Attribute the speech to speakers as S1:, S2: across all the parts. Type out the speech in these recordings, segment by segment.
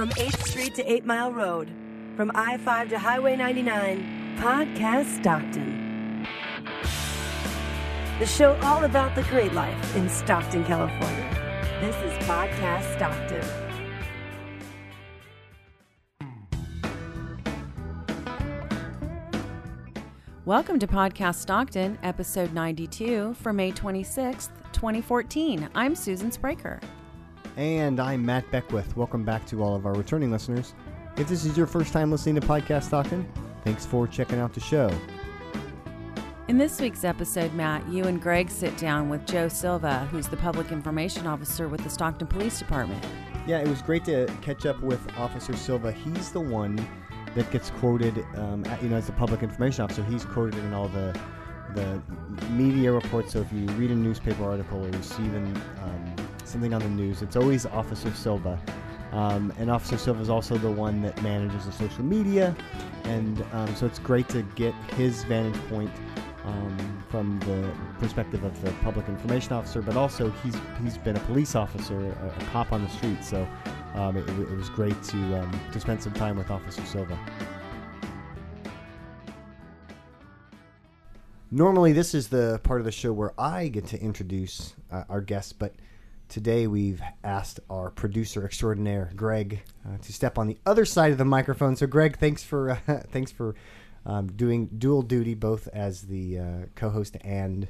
S1: From 8th Street to 8 Mile Road, from I 5 to Highway 99, Podcast Stockton. The show all about the great life in Stockton, California. This is Podcast Stockton.
S2: Welcome to Podcast Stockton, episode 92 for May 26th, 2014. I'm Susan Spraker.
S3: And I'm Matt Beckwith. Welcome back to all of our returning listeners. If this is your first time listening to Podcast Stockton, thanks for checking out the show.
S2: In this week's episode, Matt, you and Greg sit down with Joe Silva, who's the public information officer with the Stockton Police Department.
S3: Yeah, it was great to catch up with Officer Silva. He's the one that gets quoted, um, at- you know, as the public information officer. He's quoted in all the the media reports. So if you read a newspaper article or you see them, um, something on the news, it's always Officer Silva. Um, and Officer Silva is also the one that manages the social media, and um, so it's great to get his vantage point um, from the perspective of the public information officer, but also he's he's been a police officer, a, a cop on the street. So um, it, it was great to um, to spend some time with Officer Silva. Normally, this is the part of the show where I get to introduce uh, our guests, but today we've asked our producer extraordinaire, Greg, uh, to step on the other side of the microphone. So, Greg, thanks for uh, thanks for um, doing dual duty, both as the uh, co-host and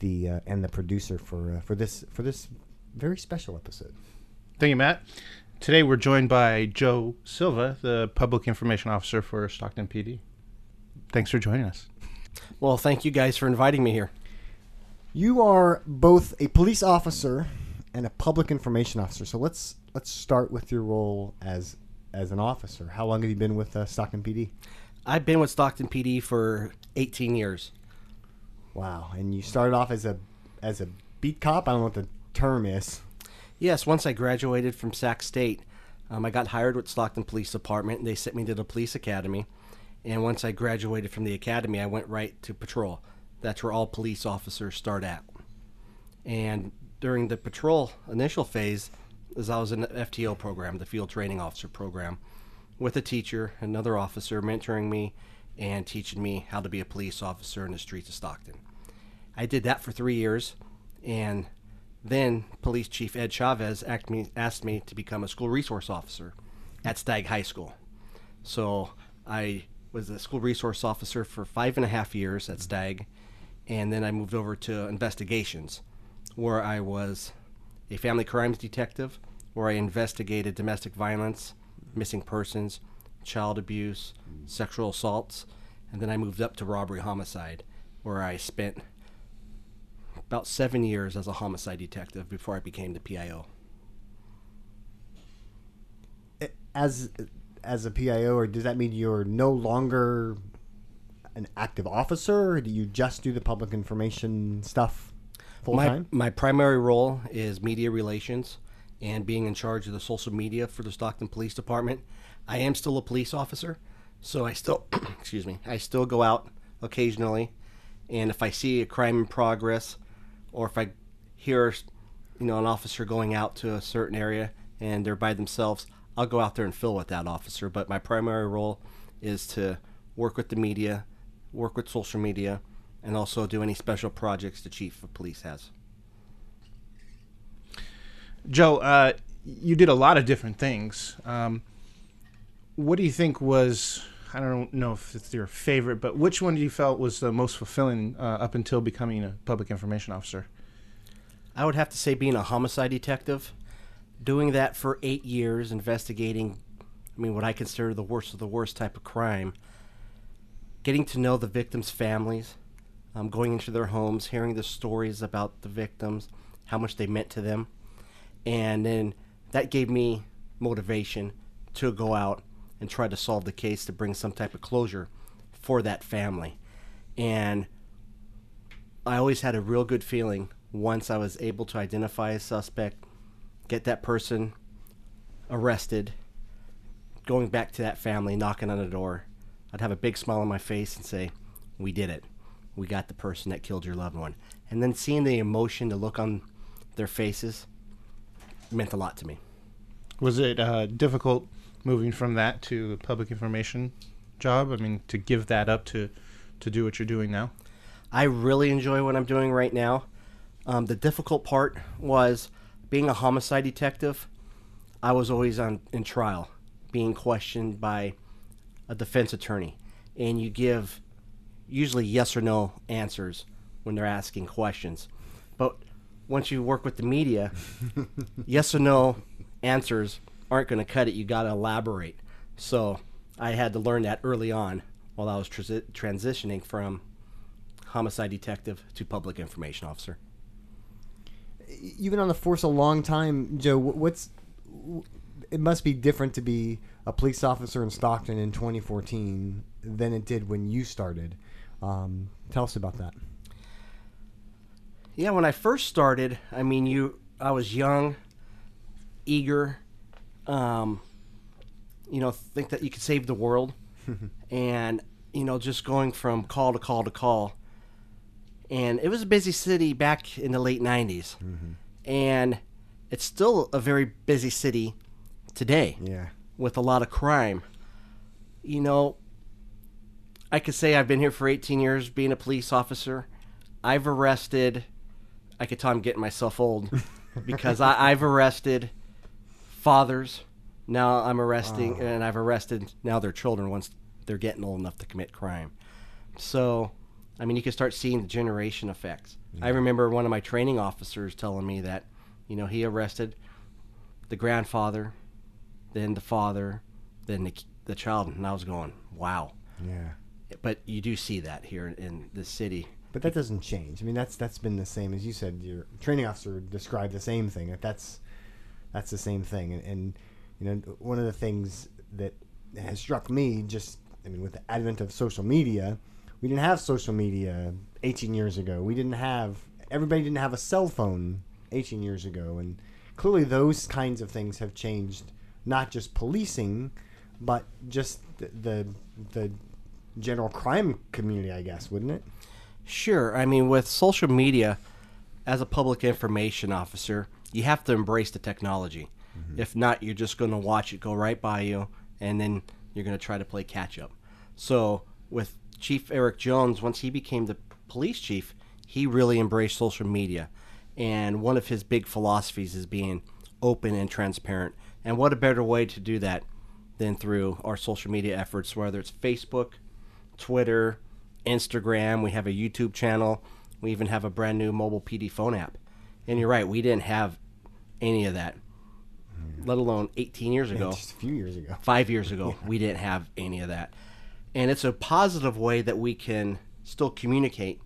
S3: the uh, and the producer for uh, for this for this very special episode.
S4: Thank you, Matt. Today we're joined by Joe Silva, the Public Information Officer for Stockton PD. Thanks for joining us.
S5: Well, thank you guys for inviting me here.
S3: You are both a police officer and a public information officer. So let's let's start with your role as as an officer. How long have you been with uh, Stockton PD?
S5: I've been with Stockton PD for 18 years.
S3: Wow, and you started off as a as a beat cop. I don't know what the term is.
S5: Yes, once I graduated from Sac State, um, I got hired with Stockton Police Department, and they sent me to the police academy. And once I graduated from the academy, I went right to patrol. That's where all police officers start at. And during the patrol initial phase, as I was in the FTO program, the Field Training Officer program, with a teacher, another officer mentoring me and teaching me how to be a police officer in the streets of Stockton. I did that for three years, and then Police Chief Ed Chavez asked me, asked me to become a school resource officer at Stagg High School. So I was a school resource officer for five and a half years at Stagg, and then I moved over to investigations, where I was a family crimes detective, where I investigated domestic violence, missing persons, child abuse, sexual assaults, and then I moved up to robbery homicide, where I spent about seven years as a homicide detective before I became the PIO.
S3: As as a PIO, or does that mean you're no longer an active officer, or do you just do the public information stuff full
S5: my,
S3: time?
S5: My primary role is media relations and being in charge of the social media for the Stockton Police Department. I am still a police officer, so I still, excuse me, I still go out occasionally, and if I see a crime in progress, or if I hear, you know, an officer going out to a certain area and they're by themselves, I'll go out there and fill with that officer. But my primary role is to work with the media, work with social media, and also do any special projects the chief of police has.
S4: Joe, uh, you did a lot of different things. Um, what do you think was, I don't know if it's your favorite, but which one do you felt was the most fulfilling uh, up until becoming a public information officer?
S5: I would have to say being a homicide detective, doing that for eight years, investigating, I mean, what I consider the worst of the worst type of crime, getting to know the victims' families, um, going into their homes, hearing the stories about the victims, how much they meant to them, and then that gave me motivation to go out and try to solve the case to bring some type of closure for that family. And I always had a real good feeling once I was able to identify a suspect, get that person arrested, going back to that family, knocking on the door. I'd have a big smile on my face and say, We did it. We got the person that killed your loved one. And then seeing the emotion, the look on their faces, meant a lot to me.
S4: Was it uh, difficult moving from that to the public information job? I mean, to give that up to to do what you're doing now.
S5: I really enjoy what I'm doing right now. Um, the difficult part was being a homicide detective. I was always on in trial, being questioned by a defense attorney, and you give usually yes or no answers when they're asking questions. But once you work with the media, yes or no answers aren't going to cut it. You got to elaborate. So I had to learn that early on while I was transi- transitioning from homicide detective to public information officer.
S3: You've been on the force a long time, Joe. What's it must be different to be a police officer in Stockton in 2014 than it did when you started. Um, tell us about that.
S5: Yeah, when I first started, I mean, you, I was young, eager, um, you know, think that you could save the world, and you know, just going from call to call to call. And it was a busy city back in the late '90s, and it's still a very busy city today
S3: Yeah.
S5: with a lot of crime. You know, I could say I've been here for 18 years being a police officer. I've arrested, I could tell I'm getting myself old because I, I've arrested fathers. Now I'm arresting, and I've arrested now their children once they're getting old enough to commit crime. So, I mean, you can start seeing the generation effects. I remember one of my training officers telling me that, you know, he arrested the grandfather, then the father, then the, the child, and I was going, wow.
S3: Yeah.
S5: But you do see that here in the city.
S3: But that doesn't change. I mean, that's that's been the same as you said. Your training officer described the same thing. That that's that's the same thing. And, and you know, one of the things that has struck me, just I mean, with the advent of social media, we didn't have social media 18 years ago. We didn't have everybody didn't have a cell phone 18 years ago, and clearly those kinds of things have changed. Not just policing, but just the the, the general crime community, I guess, wouldn't it?
S5: Sure. I mean, with social media, as a public information officer, you have to embrace the technology. Mm-hmm. If not, you're just going to watch it go right by you, and then you're going to try to play catch up. So, with Chief Eric Jones, once he became the police chief, he really embraced social media. And one of his big philosophies is being open and transparent. And what a better way to do that than through our social media efforts, whether it's Facebook, Twitter, Instagram. We have a YouTube channel. We even have a brand new mobile PD phone app. And you're right, we didn't have any of that, let alone 18 years ago,
S3: Just a few years ago.
S5: five years ago. We didn't have any of that. And it's a positive way that we can still communicate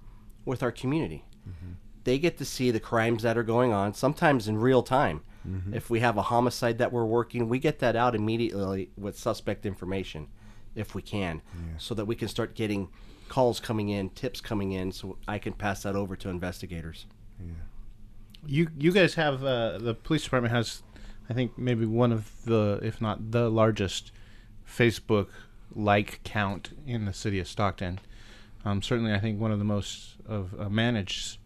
S5: with our community. Mm-hmm. They get to see the crimes that are going on, sometimes in real time. Mm-hmm. If we have a homicide that we're working, we get that out immediately with suspect information, if we can, so that we can start getting calls coming in, tips coming in, so I can pass that over to investigators. Yeah.
S4: You you guys have uh, the police department has, I think maybe one of the if not the largest Facebook like count in the city of Stockton. Um, certainly, I think one of the most of a managed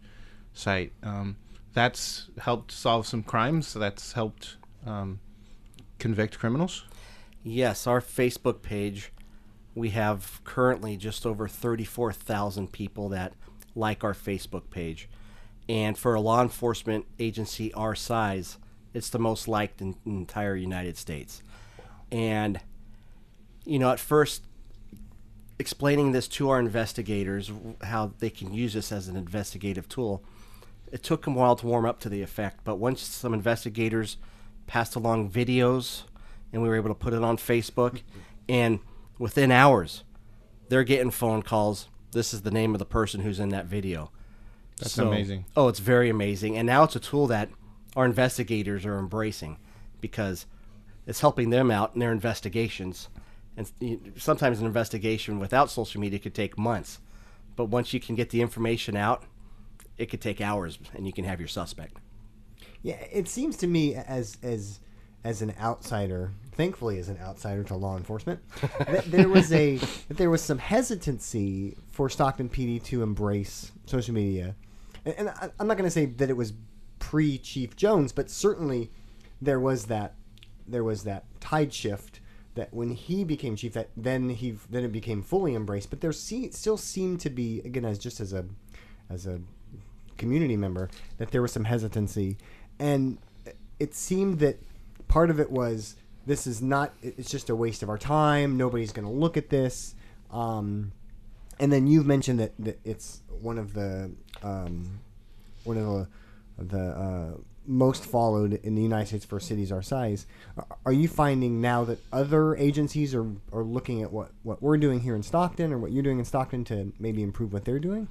S4: site. Um, that's helped solve some crimes. That's helped um, convict criminals.
S5: Yes, our Facebook page, we have currently just over 34,000 people that like our Facebook page. And for a law enforcement agency our size, it's the most liked in the entire United States. And, you know, at first, explaining this to our investigators, how they can use this as an investigative tool, it took them a while to warm up to the effect. But once some investigators passed along videos and we were able to put it on Facebook, and within hours, they're getting phone calls. This is the name of the person who's in that video.
S4: That's amazing.
S5: Oh, it's very amazing. And now it's a tool that our investigators are embracing because it's helping them out in their investigations. And sometimes an investigation without social media could take months. But once you can get the information out, it could take hours and you can have your suspect.
S3: Yeah, it seems to me as as as an outsider, thankfully as an outsider to law enforcement, that there was a that there was some hesitancy for Stockton PD to embrace social media, and, and I, I'm not going to say that it was pre Chief Jones, but certainly there was that there was that tide shift that when he became chief, that then he then it became fully embraced. But there se- still seemed to be again as just as a as a community member that there was some hesitancy, and it seemed that part of it was this is not it's just a waste of our time. Nobody's going to look at this. Um, and then you've mentioned that, that it's one of the um, one of the the uh, most followed in the United States for cities our size. Are you finding now that other agencies are, are looking at what, what we're doing here in Stockton or what you're doing in Stockton to maybe improve what they're doing?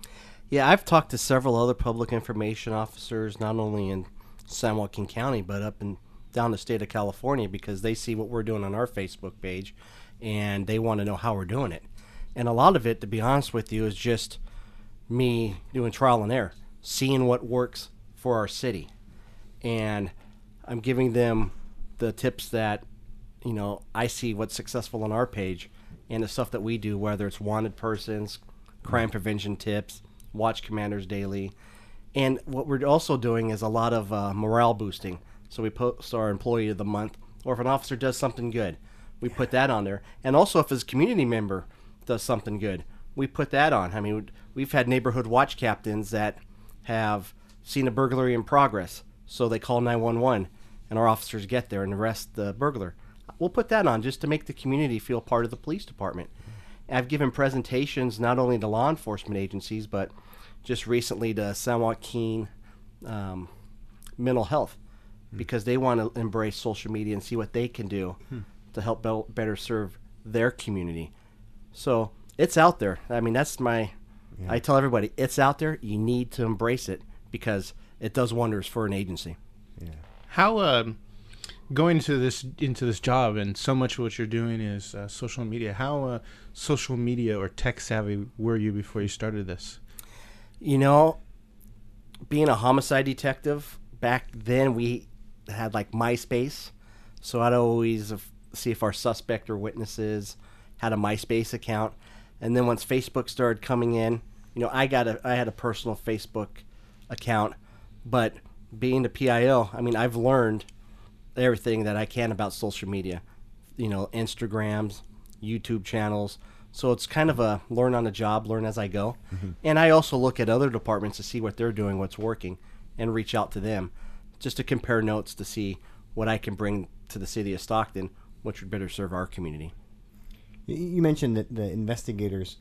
S5: Yeah, I've talked to several other public information officers, not only in San Joaquin County, but up and down the state of California, because they see what we're doing on our Facebook page and they want to know how we're doing it. And a lot of it, to be honest with you, is just me doing trial and error, seeing what works for our city. And I'm giving them the tips that, you know, I see what's successful on our page and the stuff that we do, whether it's wanted persons, crime prevention tips, watch commanders daily. And what we're also doing is a lot of uh, morale boosting. So we post our employee of the month, or if an officer does something good, we put that on there. And also if his community member does something good, we put that on. I mean, we've had neighborhood watch captains that have seen a burglary in progress, so they call 911, and our officers get there and arrest the burglar. We'll put that on just to make the community feel part of the police department. I've given presentations not only to law enforcement agencies, but just recently to San Joaquin um, Mental Health, because they want to embrace social media and see what they can do to help be- better serve their community. So it's out there. I mean, that's my. I tell everybody, it's out there. You need to embrace it because it does wonders for an agency. Yeah.
S4: How um, going into this into this job and so much of what you're doing is uh, social media. How uh, social media or tech savvy were you before you started this?
S5: You know, being a homicide detective back then, we had like MySpace, so I'd always see if our suspect or witnesses had a MySpace account, and then once Facebook started coming in, you know, I got a I had a personal Facebook account, but being the PIO, I mean, I've learned everything that I can about social media, you know, Instagrams, YouTube channels. So it's kind of a learn on the job, learn as I go. Mm-hmm. And I also look at other departments to see what they're doing, what's working, and reach out to them just to compare notes to see what I can bring to the city of Stockton, which would better serve our community.
S3: You mentioned that the investigators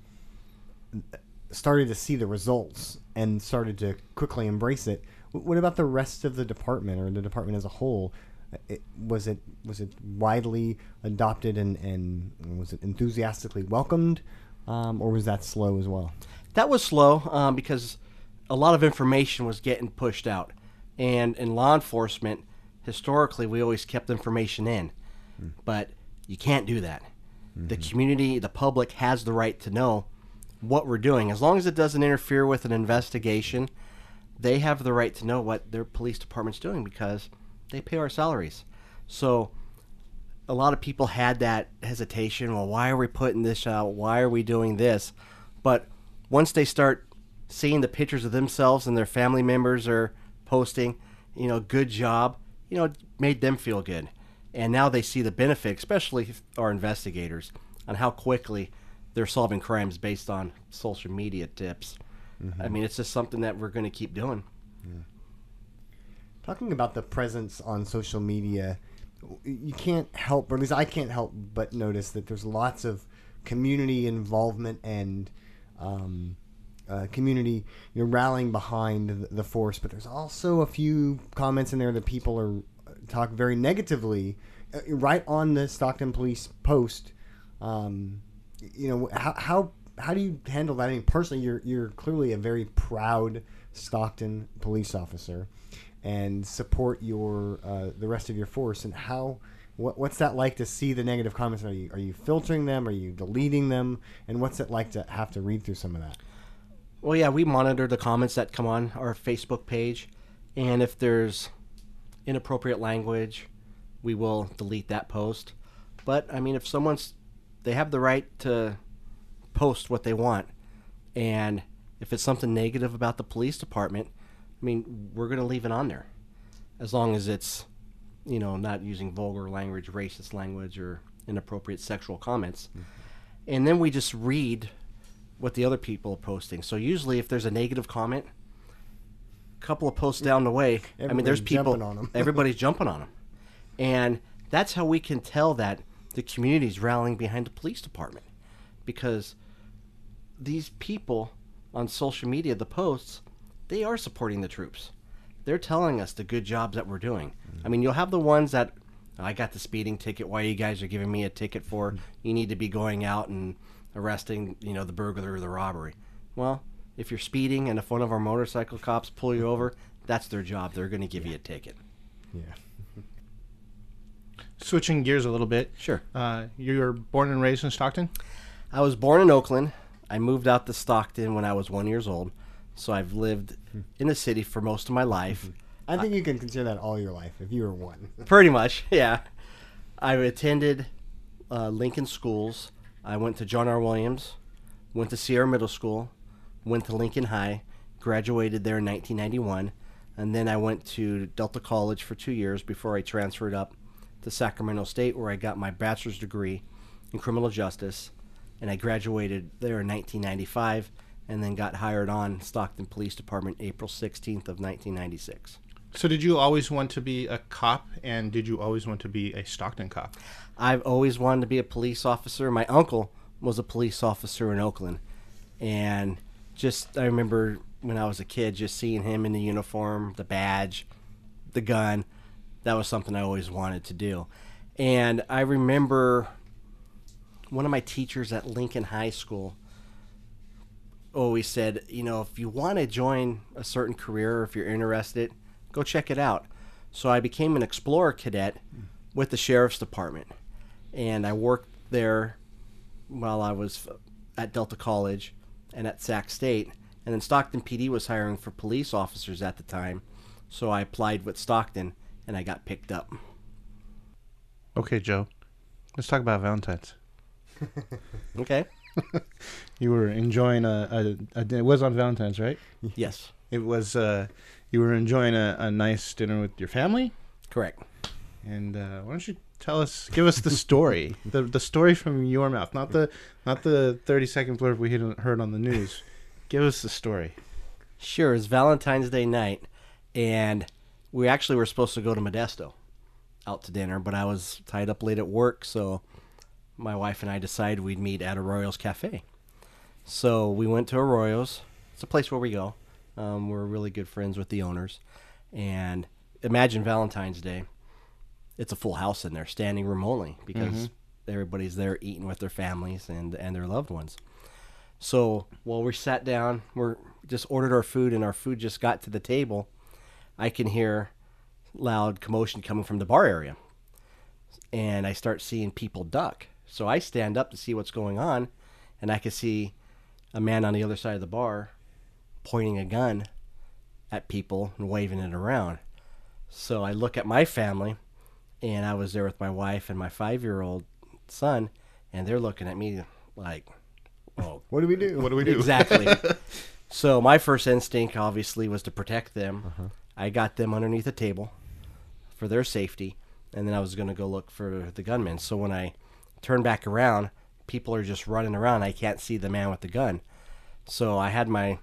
S3: started to see the results and started to quickly embrace it. What about the rest of the department or the department as a whole? Uh, It, was it was it widely adopted and, and was it enthusiastically welcomed, um, or was that slow as well?
S5: That was slow um, because a lot of information was getting pushed out. And in law enforcement, historically, we always kept information in. Hmm. But you can't do that. The mm-hmm. community, the public has the right to know what we're doing. As long as it doesn't interfere with an investigation, they have the right to know what their police department's doing because they pay our salaries. So a lot of people had that hesitation. Well, why are we putting this out? Why are we doing this? But once they start seeing the pictures of themselves and their family members are posting, you know, good job, you know, made them feel good. And now they see the benefit, especially our investigators, on how quickly they're solving crimes based on social media tips. I mean, it's just something that we're going to keep doing.
S3: Talking about the presence on social media, you can't help, or at least I can't help but notice that there's lots of community involvement and um, uh, community you know, rallying behind the, the force. But there's also a few comments in there that people are talk very negatively, uh, right on the Stockton Police post. Um, you know how how how do you handle that? I mean, personally, you're you're clearly a very proud Stockton police officer, and support your uh, the rest of your force. And how what, what's that like to see the negative comments? Are you are you filtering them? Are you deleting them? And what's it like to have to read through some of that?
S5: Well, yeah, we monitor the comments that come on our Facebook page, and if there's inappropriate language, we will delete that post. But I mean, if someone's, they have the right to post what they want, and if it's something negative about the police department, I mean, we're going to leave it on there, as long as it's you know, not using vulgar language, racist language, or inappropriate sexual comments. Mm-hmm. And then we just read what the other people are posting. So usually, if there's a negative comment, a couple of posts down the way, I mean, there's people,
S3: jumping on 'em.
S5: everybody's jumping on them, and that's how we can tell that the community's rallying behind the police department, because these people on social media, the posts, they are supporting the troops. They're telling us the good jobs that we're doing. I mean, you'll have the ones that I got the speeding ticket. Why you guys are giving me a ticket for? You need to be going out and arresting, you know, the burglar or the robbery. Well, if you're speeding and if one of our motorcycle cops pull you over, that's their job. They're going to give you a ticket.
S3: Yeah.
S4: Switching gears a little bit.
S5: Sure.
S4: Uh, you were born and raised in Stockton.
S5: I was born in Oakland. I moved out to Stockton when I was one years old, so I've lived in the city for most of my life.
S3: I think you can consider that all your life if you were one.
S5: Pretty much, yeah. I've attended uh, Lincoln schools. I went to John R. Williams, went to Sierra Middle School, went to Lincoln High, graduated there in 1991, and then I went to Delta College for two years before I transferred up to Sacramento State, where I got my bachelor's degree in criminal justice, and I graduated there in 1995, and then got hired on Stockton Police Department April 16th of 1996.
S4: So, did you always want to be a cop, and did you always want to be a Stockton cop?
S5: I've always wanted to be a police officer. My uncle was a police officer in Oakland, and just I remember when I was a kid, just seeing him in the uniform, the badge, the gun. That was something I always wanted to do, and I remember one of my teachers at Lincoln High School always said, you know, if you want to join a certain career, if you're interested, go check it out. So I became an explorer cadet with the sheriff's department, and I worked there while I was at Delta College and at Sac State. And then Stockton PD was hiring for police officers at the time, so I applied with Stockton and I got picked up.
S4: Okay, Joe. Let's talk about Valentine's.
S5: Okay.
S4: You were enjoying a, a, a it was on Valentine's, right?
S5: yes,
S4: It was uh, you were enjoying a, a nice dinner with your family,
S5: correct.
S4: and uh, why don't you tell us, give us the story, the the story from your mouth, not the not the thirty second blurb we heard on the news. Give us the story.
S5: Sure, it's Valentine's Day night, and we actually were supposed to go to Modesto out to dinner, but I was tied up late at work, so my wife and I decided we'd meet at Arroyo's Cafe. So we went to Arroyo's. It's a place where we go. Um, we're really good friends with the owners, and imagine Valentine's Day. It's a full house in there, standing room only, because everybody's there eating with their families and and their loved ones. So while we sat down, we're just ordered our food, and our food just got to the table. I can hear loud commotion coming from the bar area, and I start seeing people duck. So I stand up to see what's going on, and I can see a man on the other side of the bar pointing a gun at people and waving it around. So I look at my family, and I was there with my wife and my five-year-old son, and they're looking at me like, "Oh,
S3: What do we do?
S4: What do we do?
S5: Exactly. so my first instinct, obviously, was to protect them. Uh-huh. I got them underneath a table for their safety, and then I was going to go look for the gunman. So when I turn back around, people are just running around. I can't see the man with the gun. So I had my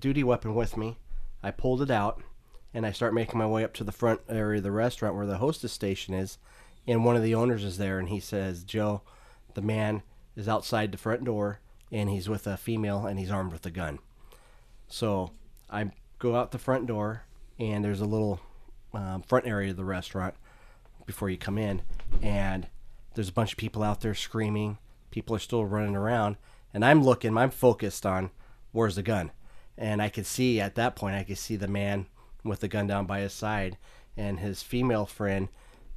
S5: duty weapon with me. I pulled it out, and I start making my way up to the front area of the restaurant where the hostess station is. And one of the owners is there, and he says, Joe, the man is outside the front door, and he's with a female, and he's armed with a gun. So I go out the front door, and there's a little um, front area of the restaurant before you come in, and there's a bunch of people out there screaming. People are still running around, and I'm looking, I'm focused on where's the gun, and I could see at that point, I could see the man with the gun down by his side, and his female friend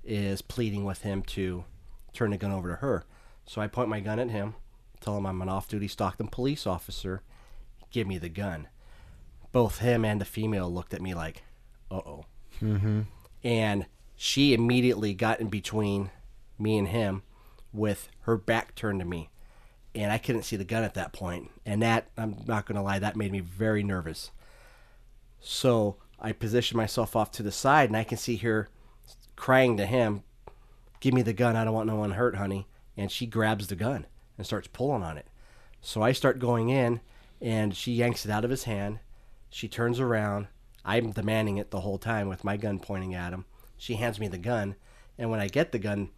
S5: is pleading with him to turn the gun over to her. So I point my gun at him, tell him I'm an off-duty Stockton police officer. Give me the gun. Both him and the female looked at me like, "Uh oh." Mm-hmm. And she immediately got in between me and him, with her back turned to me, and I couldn't see the gun at that point. And that I'm not gonna lie, that made me very nervous. So I position myself off to the side, and I can see her crying to him, "Give me the gun. I don't want no one hurt, honey." And she grabs the gun and starts pulling on it. So I start going in, and she yanks it out of his hand. She turns around. I'm demanding it the whole time with my gun pointing at him. She hands me the gun, and when I get the gun,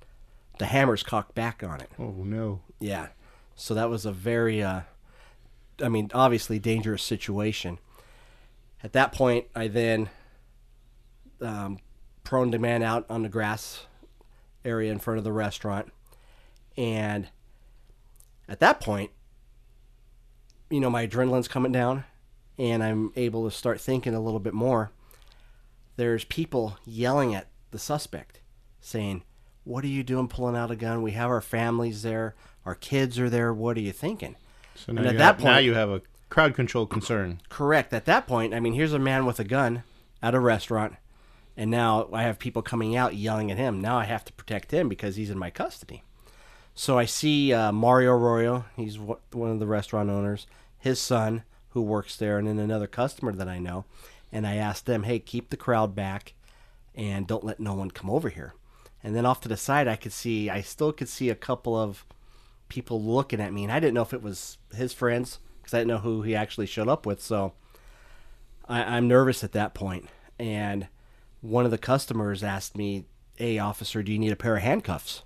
S5: the hammer's cocked back on it.
S4: Oh no.
S5: Yeah. So that was a very, uh, I mean, obviously dangerous situation. At that point, I then um, prone the man out on the grass area in front of the restaurant. And at that point, you know, my adrenaline's coming down and I'm able to start thinking a little bit more. There's people yelling at the suspect saying, What are you doing pulling out a gun? We have our families there, our kids are there. What are you thinking?
S4: So now,
S5: And at
S4: you
S5: that
S4: have, now
S5: point-
S4: you have a crowd control concern.
S5: Correct. At that point, I mean, here's a man with a gun at a restaurant, and now I have people coming out yelling at him. Now I have to protect him because he's in my custody. So I see uh, Mario Arroyo. He's one of the restaurant owners. His son, who works there, and then another customer that I know. And I asked them, "Hey, keep the crowd back, and don't let no one come over here." And then off to the side, I could see, I still could see a couple of people looking at me, and I didn't know if it was his friends because I didn't know who he actually showed up with. So I, I'm nervous at that point. And one of the customers asked me, "Hey, officer, do you need a pair of handcuffs?"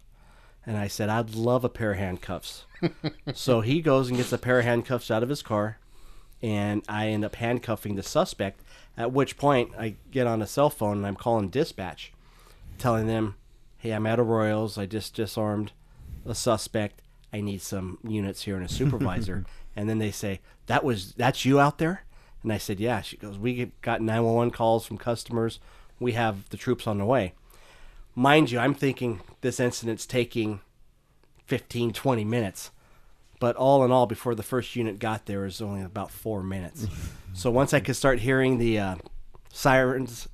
S5: And I said, "I'd love a pair of handcuffs." so he goes and gets a pair of handcuffs out of his car, and I end up handcuffing the suspect. At which point, I get on a cell phone and I'm calling dispatch, telling them, "Hey, I'm at Arroyo's. I just disarmed a suspect. I need some units here and a supervisor." and then they say, "That was that's you out there?" And I said, "Yeah." She goes, "We got 911 calls from customers. We have the troops on the way." Mind you, I'm thinking this incident's taking 15, 20 minutes. But all in all, before the first unit got there, it was only about four minutes. so once I could start hearing the uh, sirens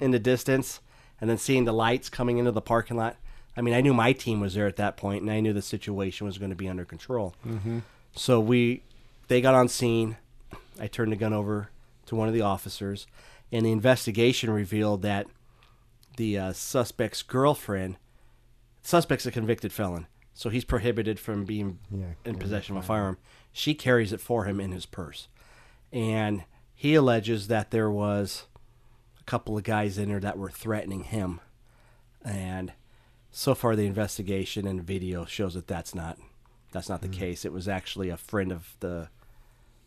S5: in the distance and then seeing the lights coming into the parking lot, I mean, I knew my team was there at that point, and I knew the situation was going to be under control. Mm-hmm. So we, they got on scene. I turned the gun over to one of the officers, and the investigation revealed that the uh, suspect's girlfriend, suspect's a convicted felon, so he's prohibited from being
S3: Yeah,
S5: in possession of a firearm. She carries it for him in his purse, and he alleges that there was a couple of guys in there that were threatening him, and so far the investigation and video shows that that's not that's not the mm. case. It was actually a friend of the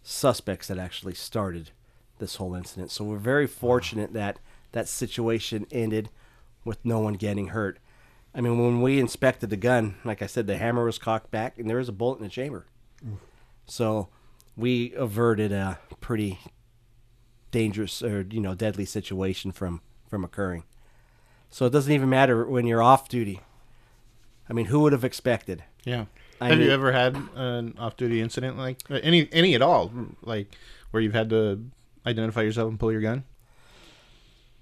S5: suspects that actually started this whole incident. So we're very fortunate that that situation ended with no one getting hurt. I mean, when we inspected the gun, like I said, the hammer was cocked back and there was a bullet in the chamber. So we averted a pretty dangerous or you know deadly situation from from occurring. So it doesn't even matter when you're off duty. I mean, who would have expected?
S4: Yeah.
S5: I
S4: have you ever had an off-duty incident like uh, any any at all, like where you've had to identify yourself and pull your gun?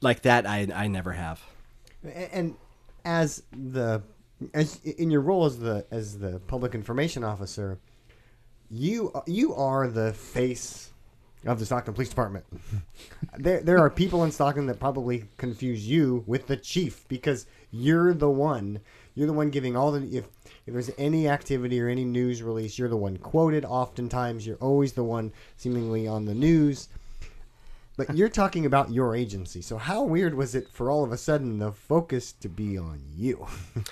S5: Like that, I I never have.
S3: And as the as in your role as the as the public information officer you you are the face of the Stockton Police Department. there there are people in Stockton that probably confuse you with the chief because you're the one you're the one giving all the if if there's any activity or any news release you're the one quoted oftentimes you're always the one seemingly on the news but you're talking about your agency. So how weird was it for all of a sudden the focus to be on you?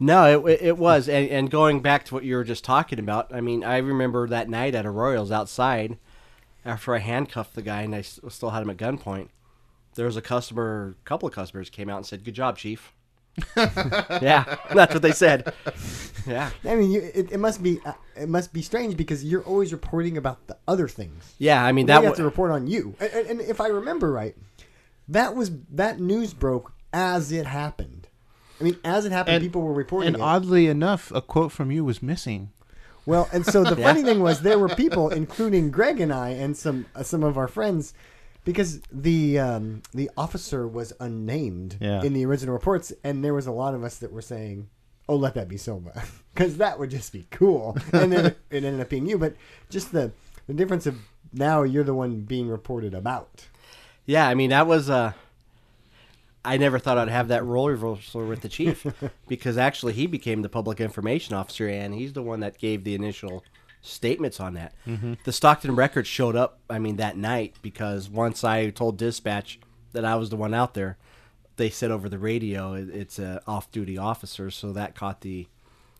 S5: No, it, it was. And, and going back to what you were just talking about, I mean, I remember that night at Arroyo's outside after I handcuffed the guy and I still had him at gunpoint. There was a customer, a couple of customers came out and said, Good job, Chief. yeah, that's what they said. Yeah.
S3: I mean, you, it, it must be uh, it must be strange because you're always reporting about the other things.
S5: Yeah, I mean,
S3: That
S5: that
S3: have to report on you. And, and, and if I remember right, that was that news broke as it happened. I mean, as it happened,
S4: And-
S3: people were reporting
S4: And
S3: it.
S4: oddly enough, a quote from you was missing.
S3: Well, and so the funny thing was there were people, including Greg and I, and some uh, some of our friends, because the um, the officer was unnamed
S4: Yeah.
S3: in the original reports, and there was a lot of us that were saying, "Oh, let that be Silva," because that would just be cool. And then it ended up being you, but just the the difference of now you're the one being reported about.
S5: Yeah, I mean, that was. Uh, I never thought I'd have that role reversal with the chief because actually he became the public information officer and he's the one that gave the initial statements on that. Mm-hmm. The Stockton record showed up, I mean, that night because once I told dispatch that I was the one out there, they said over the radio it, it's a off-duty officer, so that caught the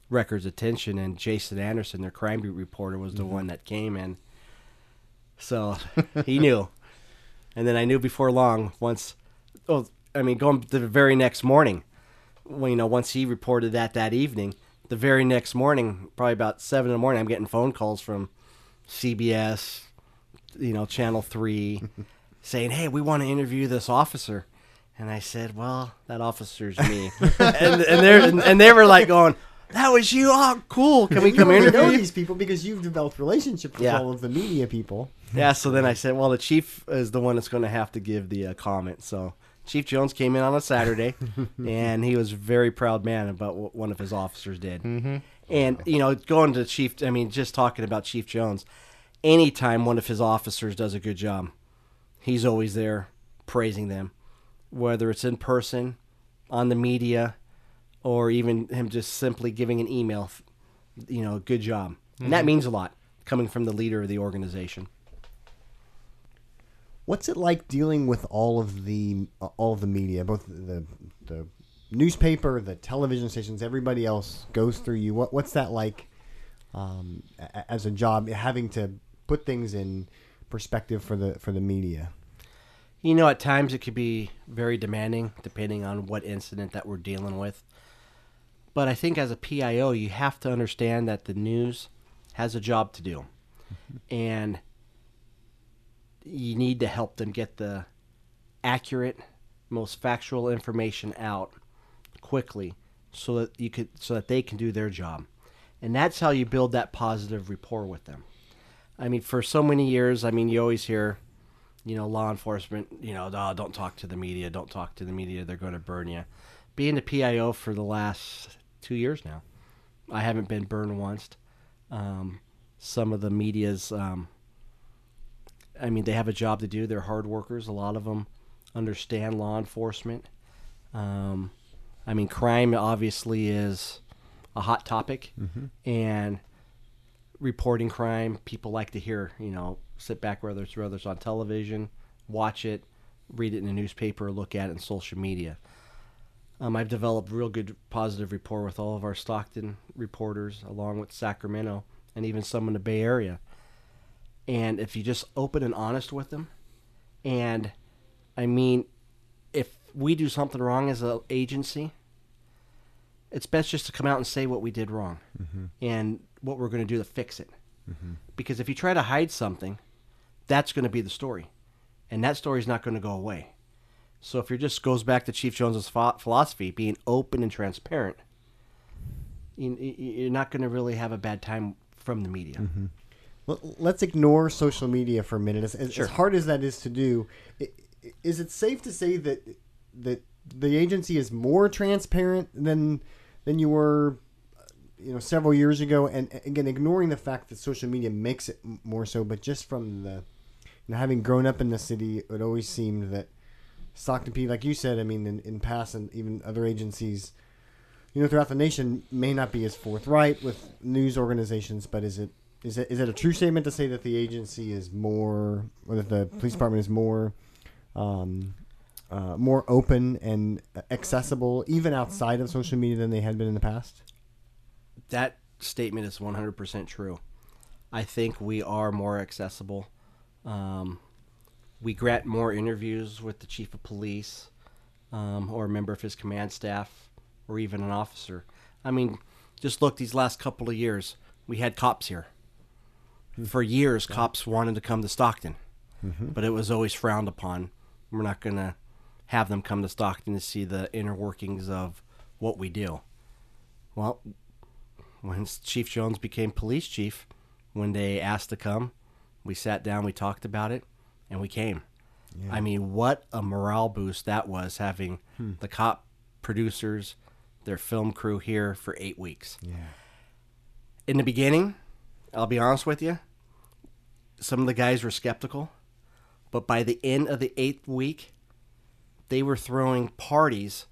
S5: record's attention. And Jason Anderson, their crime beat reporter, was the mm-hmm. one that came in. So he knew. And then I knew before long, once, oh, I mean, going the very next morning, well, you know, once he reported that that evening, the very next morning, probably about seven in the morning, I'm getting phone calls from CBS, you know, Channel 3, saying, hey, we want to interview this officer. And I said, well, that officer's me. and, and, they're, and, and they were like going, that was you. Oh, cool. Can we come
S3: already
S5: interview
S3: know these people because you've developed relationships with
S5: Yeah.
S3: all of the media people.
S5: Yeah, so then I said, well, the chief is the one that's going to have to give the uh, comment. So Chief Jones came in on a Saturday, and he was a very proud man about what one of his officers did. Mm-hmm. And, you know, going to Chief, I mean, just talking about Chief Jones, anytime one of his officers does a good job, he's always there praising them, whether it's in person, on the media, or even him just simply giving an email, you know, good job. And that means a lot coming from the leader of the organization.
S3: What's it like dealing with all of the uh, all of the media, both the the newspaper, the television stations, everybody else goes through you? What what's that like um, a- as a job, having to put things in perspective for the for the media?
S5: You know, at times it could be very demanding depending on what incident that we're dealing with. But I think as a PIO, you have to understand that the news has a job to do. And you need to help them get the accurate, most factual information out quickly so that you could so that they can do their job. And that's how you build that positive rapport with them. I mean, for so many years, I mean, you always hear you know, law enforcement, you know, oh, don't talk to the media, don't talk to the media, they're going to burn you. Being the PIO for the last two years now, I haven't been burned once. Um, some of the media's, um, I mean, they have a job to do. They're hard workers. A lot of them understand law enforcement. Um, I mean, crime obviously is a hot topic, and reporting crime, people like to hear, you know, sit back whether it's whether it's on television, watch it, read it in a newspaper, look at it in social media. Um, I've developed real good positive rapport with all of our Stockton reporters, along with Sacramento and even some in the Bay Area. And if you just open and honest with them, and I mean, if we do something wrong as an agency, it's best just to come out and say what we did wrong mm-hmm. and what we're going to do to fix it. Mm-hmm. Because if you try to hide something, that's going to be the story, and that story is not going to go away. So if it just goes back to Chief Jones's philosophy, being open and transparent, you, you- you're not going to really have a bad time from the media.
S3: Well, let's ignore social media for a minute. As, as,
S5: Sure.
S3: as hard as that is to do, is it safe to say that that the agency is more transparent than than you were, uh, you know, several years ago? And again, ignoring the fact that social media makes it more so, but just from the, you know, having grown up in the city, it always seemed that Stockton P, like you said, I mean, in, in past and even other agencies, you know, throughout the nation, may not be as forthright with news organizations. But is it is it is it a true statement to say that the agency is more, or that the police department is more, um, uh, more open and accessible, even outside of social media, than they had been in the past?
S5: that statement is 100% true. I think we are more accessible. Um, we grant more interviews with the chief of police um, or a member of his command staff or even an officer. I mean, just look these last couple of years, we had cops here. For years, cops wanted to come to Stockton, mm-hmm. but it was always frowned upon. We're not going to have them come to Stockton to see the inner workings of what we do. Well, when Chief Jones became police chief, when they asked to come, we sat down, we talked about it, and we came. I mean, what a morale boost that was having hmm. the cop producers, their film crew here for eight weeks.
S3: Yeah.
S5: In the beginning, I'll be honest with you, some of the guys were skeptical, but by the end of the eighth week, they were throwing parties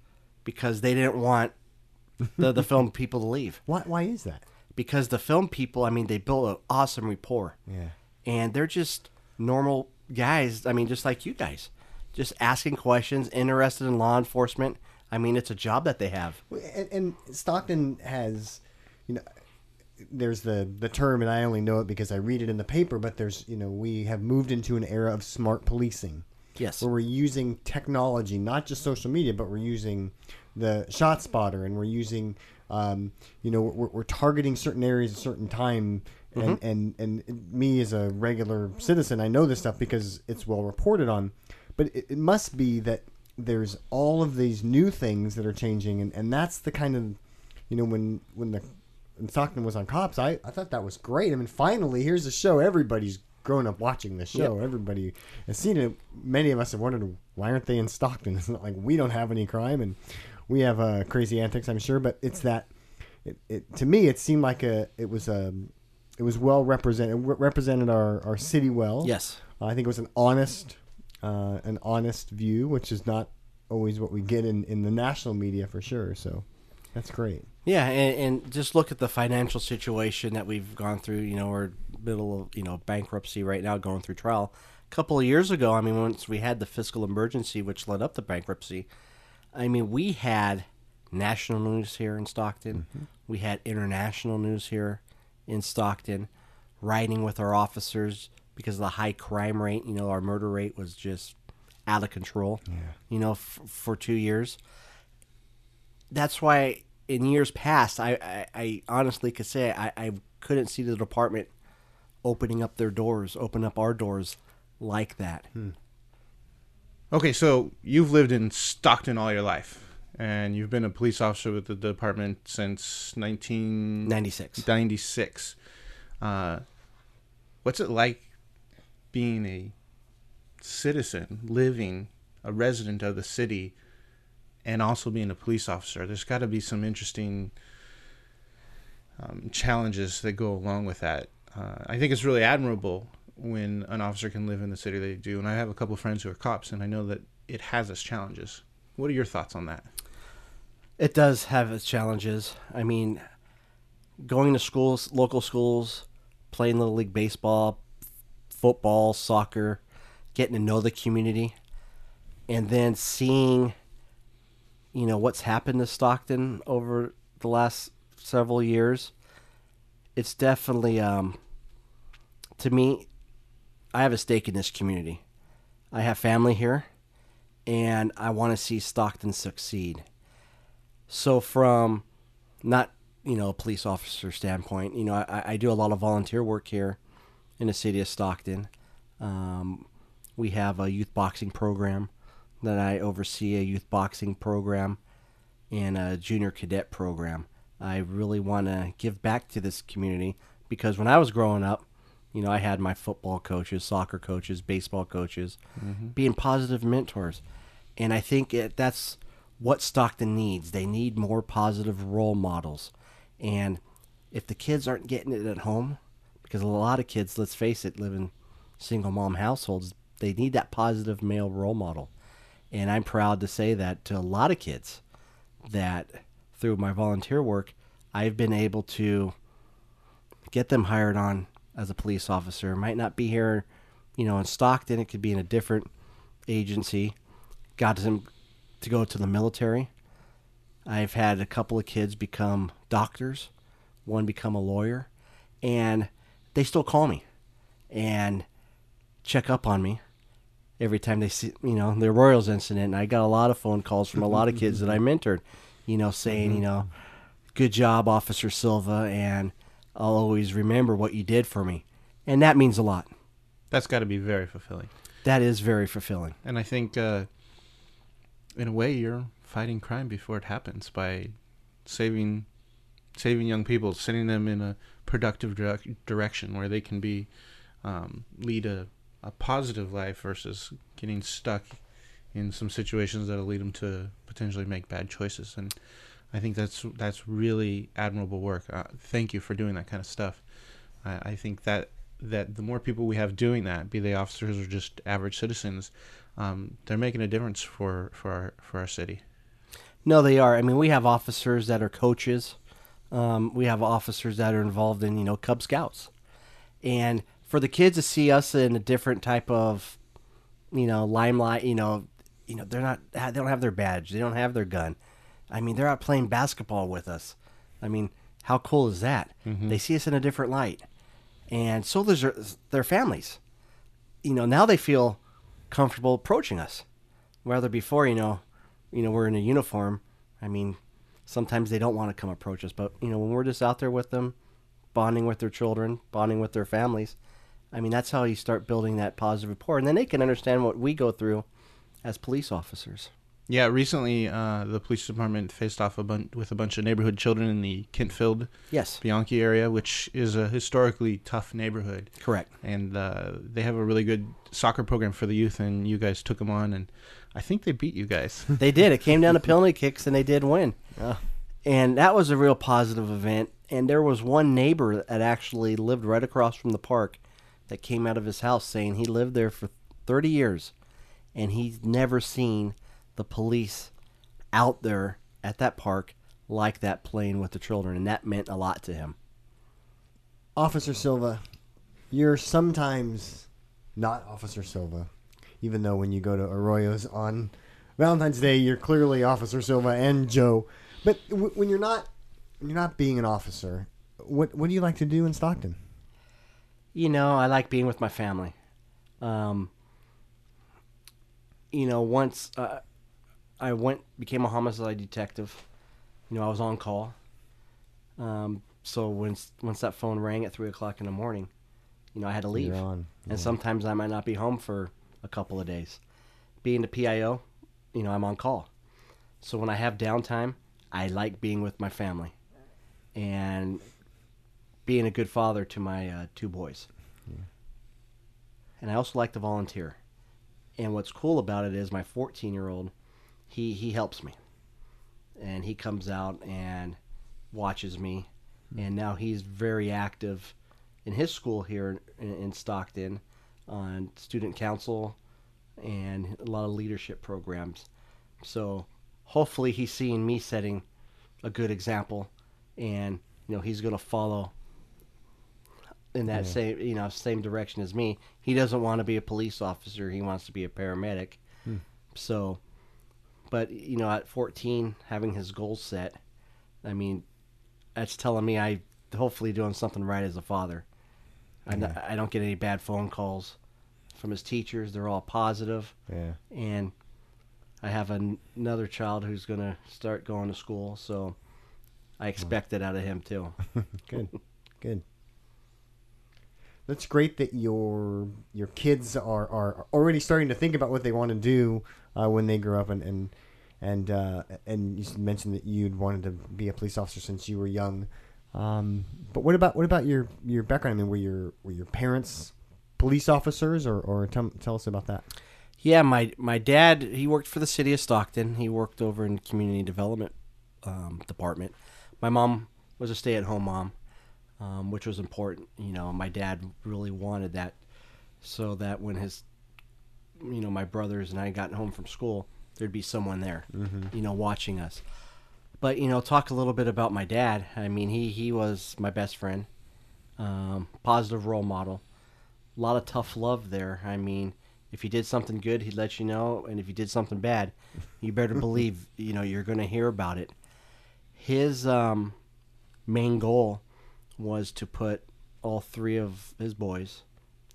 S5: because they didn't want the, the film people to leave.
S3: Why? Why is that?
S5: Because the film people, I mean, they built an awesome rapport.
S3: Yeah.
S5: And they're just normal guys. I mean, just like you guys, just asking questions, interested in law enforcement. I mean, it's a job that they have.
S3: And, and Stockton has, you know, there's the the term, and I only know it because I read it in the paper. But there's, you know, we have moved into an era of smart policing.
S5: Yes.
S3: Where we're using technology, not just social media, but we're using the ShotSpotter, and we're using, um, you know, we're, we're targeting certain areas at a certain time. And, and and me as a regular citizen, I know this stuff because it's well reported on. But it, it must be that there's all of these new things that are changing, and, and that's the kind of, you know, when when the when Stockton was on Cops, I, I thought that was great. I mean, finally, here's a show everybody's grown up watching the show. Everybody has seen it. Many of us have wondered why aren't they in Stockton? It's not like we don't have any crime and we have uh, crazy antics, I'm sure, but it's that. It, it to me, it seemed like a it was a it was well represented it represented our, our city well.
S5: Yes.
S3: I think it was an honest uh, an honest view, which is not always what we get in, in the national media for sure. So that's great.
S5: Yeah, and, and just look at the financial situation that we've gone through. You know, we're middle of you know bankruptcy right now, going through trial. A couple of years ago, I mean, once we had the fiscal emergency, which led up to bankruptcy, I mean, we had national news here in Stockton. Mm-hmm. We had international news here in Stockton. Riding with our officers because of the high crime rate. You know, our murder rate was just out of control. Yeah. You know, f- for two years that's why in years past, I, I, I honestly could say I, I couldn't see the department opening up their doors, open up our doors like that.
S4: Okay, so you've lived in Stockton all your life, and you've been a police officer with the department since 1996.
S5: 96.
S4: Uh, what's it like being a citizen, living, a resident of the city, and also being a police officer? There's got to be some interesting um, challenges that go along with that. Uh, I think it's really admirable when an officer can live in the city they do. And I have a couple friends who are cops, and I know that it has its challenges. What are your thoughts on that?
S5: It does have its challenges. I mean, going to schools, local schools, playing little league baseball, football, soccer, getting to know the community, and then seeing, you know, what's happened to Stockton over the last several years. It's definitely, um, to me, I have a stake in this community. I have family here, and I want to see Stockton succeed. So, from not you know a police officer standpoint, you know I, I do a lot of volunteer work here in the city of Stockton. Um, we have a youth boxing program that I oversee, a youth boxing program and a junior cadet program. I really want to give back to this community because when I was growing up, you know, I had my football coaches, soccer coaches, baseball coaches, mm-hmm. being positive mentors. And I think it, that's what Stockton needs. They need more positive role models. And if the kids aren't getting it at home, because a lot of kids, let's face it, live in single mom households, they need that positive male role model. And I'm proud to say that to a lot of kids that through my volunteer work, I've been able to get them hired on as a police officer. Might not be here, you know, in Stockton. It could be in a different agency. Got them to go to the military. I've had a couple of kids become doctors, one become a lawyer, and they still call me and check up on me every time they see, you know, the Royals incident. And I got a lot of phone calls from a lot of kids that I mentored, you know, saying, you know, good job, Officer Silva, and I'll always remember what you did for me. And that means a lot.
S4: That's got to be very fulfilling.
S5: That is very fulfilling.
S4: And I think, uh, in a way, you're fighting crime before it happens by saving saving young people, sending them in a productive direc- direction where they can be um, lead a, a positive life versus getting stuck in some situations that'll lead them to potentially make bad choices. And I think that's that's really admirable work. Uh, thank you for doing that kind of stuff. I, I think that that the more people we have doing that, be they officers or just average citizens, um, they're making a difference for for our for our city.
S5: No, they are. I mean, we have officers that are coaches. Um, we have officers that are involved in, you know, Cub Scouts. And for the kids to see us in a different type of, you know, limelight, you know, you know, they're not, they don't have their badge, they don't have their gun. I mean, they're out playing basketball with us. I mean, how cool is that? Mm-hmm. They see us in a different light, and so does their, their families. You know, now they feel comfortable approaching us. Rather before, you know, you know, we're in a uniform. I mean, sometimes they don't want to come approach us, but you know, when we're just out there with them, bonding with their children, bonding with their families, I mean, that's how you start building that positive rapport, and then they can understand what we go through as police officers.
S4: Yeah, recently uh, the police department faced off a bun- with a bunch of neighborhood children in the Kentfield,
S5: Yes,
S4: Bianchi area, which is a historically tough neighborhood.
S5: correct.
S4: And uh, they have a really good soccer program for the youth, and you guys took them on, and I think they beat you guys.
S5: They did. It came down to penalty kicks, and they did win. And that was a real positive event. And there was one neighbor that actually lived right across from the park that came out of his house saying he lived there for 30 years and he's never seen the police out there at that park like that playing with the children. And that meant a lot to him.
S3: Officer Silva, you're sometimes not Officer Silva, even though when you go to Arroyo's on Valentine's Day, you're clearly Officer Silva and Joe. But w- when you're not, you're not being an officer. What what do you like to do in Stockton?
S5: You know, I like being with my family. Um, you know, once uh, I went became a homicide detective, you know, I was on call. Um, so once once that phone rang at three o'clock in the morning, you know, I had to leave,
S3: on.
S5: and sometimes I might not be home for a couple of days. Being the PIO, you know, I'm on call. So when I have downtime, I like being with my family, and being a good father to my uh, two boys. And I also like to volunteer. And what's cool about it is my 14 year old, he he helps me, and he comes out and watches me, and now he's very active in his school here in, in Stockton on student council and a lot of leadership programs. So hopefully he's seeing me setting a good example, and you know he's going to follow in that same you know same direction as me. He doesn't want to be a police officer. He wants to be a paramedic. Hmm. So, but you know, at 14, having his goals set, I mean, that's telling me I hopefully doing something right as a father. i don't get any bad phone calls from his teachers. They're all positive,
S3: Yeah.
S5: and I have an- another child who's going to start going to school. So, I expect it out of him too.
S3: Good. Good. That's great that your your kids are, are already starting to think about what they want to do uh, when they grow up and and and uh, and you mentioned that you'd wanted to be a police officer since you were young. Um, but what about what about your your background? I mean, were your were your parents police officers, or or tell, tell us about that?
S5: Yeah, my my dad he worked for the city of Stockton. He worked over in community development um, department. My mom was a stay at home mom, um, which was important. You know, my dad really wanted that, so that when his, you know, my brothers and I got home from school, there'd be someone there, you know, watching us. But you know, talk a little bit about my dad. I mean, he he was my best friend, um, positive role model a lot of tough love there. I mean, if you did something good, he'd let you know, and if you did something bad, you better believe you know you're going to hear about it. His um, main goal was to put all three of his boys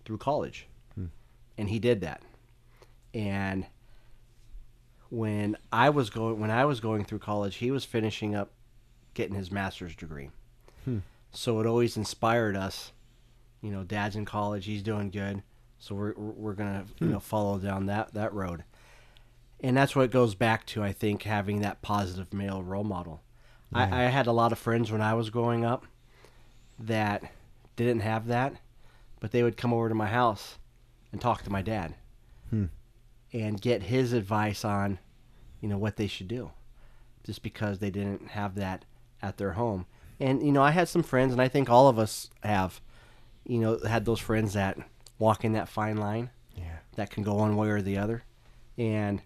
S5: through college, hmm. and he did that. And when I was going when I was going through college, he was finishing up getting his master's degree. Hmm. So it always inspired us you know, dad's in college, he's doing good, so we're we're gonna you hmm. know follow down that that road, and that's what it goes back to. I think having that positive male role model. I, I had a lot of friends when I was growing up that didn't have that, but they would come over to my house and talk to my dad hmm. and get his advice on, you know, what they should do, just because they didn't have that at their home. And you know, I had some friends, and I think all of us have you know, had those friends that walk in that fine line
S3: Yeah.
S5: that can go one way or the other. And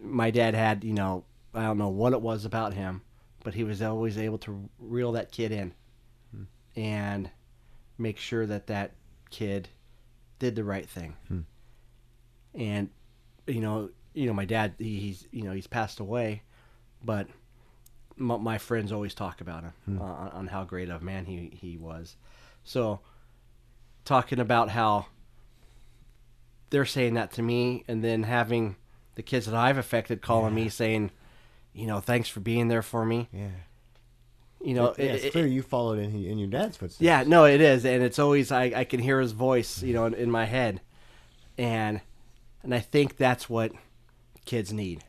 S5: my dad had, you know, I don't know what it was about him, but he was always able to reel that kid in and make sure that that kid did the right thing. And you know, you know, my dad, he, he's you know, he's passed away, but my, my friends always talk about him uh, on, on how great of a man he he was. So, talking about how they're saying that to me, and then having the kids that I've affected calling me saying, you know, thanks for being there for me.
S3: Yeah.
S5: You know,
S3: yeah,
S5: it-
S3: it's
S5: it-
S3: clear you followed in, in your dad's footsteps.
S5: yeah, no, it is, and it's always I, I can hear his voice, you know, in, in my head, and and I think that's what kids need.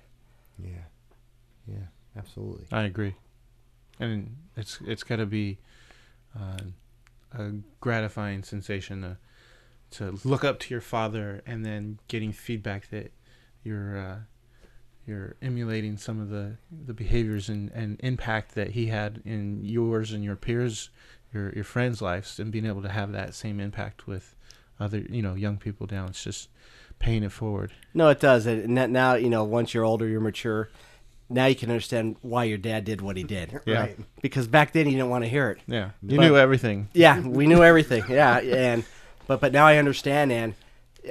S3: Yeah. Yeah. Absolutely.
S4: I agree, and it's it's got to be uh, a gratifying sensation to to look up to your father and then getting feedback that you're uh, you're emulating some of the the behaviors and, and impact that he had in yours and your peers, your your friends' lives, and being able to have that same impact with other you know young people down. It's just paying it forward.
S5: No, it does, and now you know once you're older, you're mature. Now you can understand why your dad did what he did.
S4: Yeah.
S3: Right.
S5: Because back then you didn't want to hear it.
S4: Yeah, you
S5: But-
S4: knew everything.
S5: Yeah, we knew everything. Yeah, and but but now I understand, and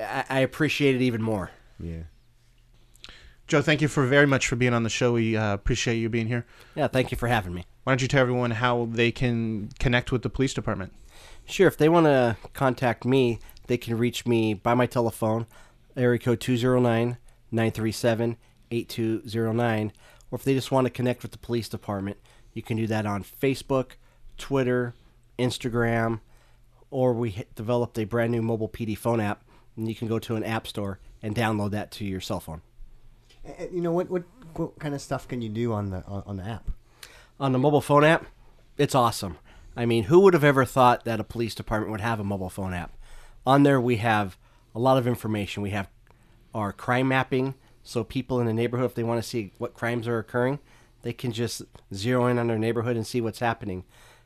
S5: I, I appreciate it even more.
S3: Yeah.
S4: Joe, thank you for very much for being on the show. We uh, appreciate you being here.
S5: Yeah, thank you for having me.
S4: Why don't you tell everyone how they can connect with the police department?
S5: Sure, if they want to contact me, they can reach me by my telephone, area code 209 937 8209. Or if they just want to connect with the police department, you can do that on Facebook, Twitter, Instagram, or we developed a brand new mobile PD phone app, and you can go to an app store and download that to your cell phone.
S3: You know what, what? What kind of stuff can you do on the on, on the app?
S5: on the mobile phone app, it's awesome. I mean, who would have ever thought that a police department would have a mobile phone app? On there, we have a lot of information. We have our crime mapping, so people in the neighborhood, if they want to see what crimes are occurring, they can just zero in on their neighborhood and see what's happening.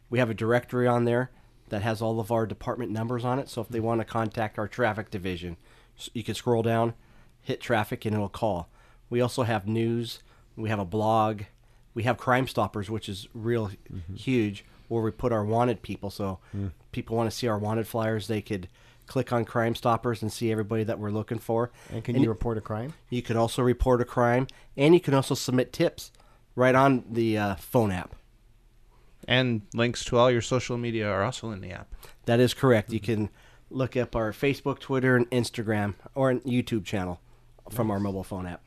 S5: We have a directory on there that has all of our department numbers on it, so if they want to contact our traffic division, you can scroll down, hit traffic, and it'll call. We also have news. We have a blog. We have Crime Stoppers, which is real mm-hmm. huge, where we put our wanted people. So hmm. people want to see our wanted flyers, they could click on Crime Stoppers and see everybody that we're looking for.
S3: And can you report a crime?
S5: You could also report a crime, and you can also submit tips right on the uh, phone app.
S4: And links to all your social media are also in the app.
S5: That is correct. You mm-hmm. can look up our Facebook, Twitter, and Instagram, or an YouTube channel from our mobile phone app.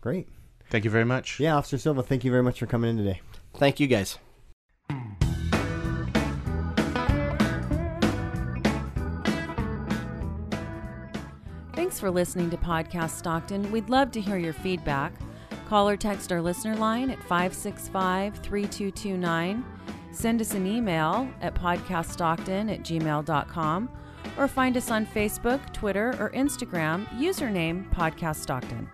S3: Great.
S4: Thank you very much.
S3: Yeah, Officer Silva, thank you very much for coming in today.
S5: Thank you, guys.
S2: Thanks for listening to Podcast Stockton. We'd love to hear your feedback. Call or text our listener line at 565 3229. Send us an email at podcaststockton at gmail.com or find us on Facebook, Twitter, or Instagram, username Podcast Stockton.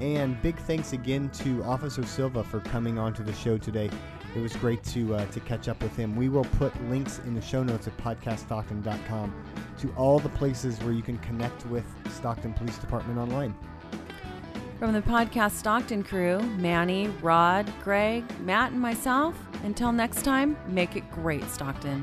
S3: And big thanks again to Officer Silva for coming on to the show today. It was great to uh, to catch up with him. We will put links in the show notes at podcaststockton.com to all the places where you can connect with Stockton Police Department online.
S2: From the Podcast Stockton crew, Manny, Rod, Greg, Matt, and myself, until next time, make it great, Stockton.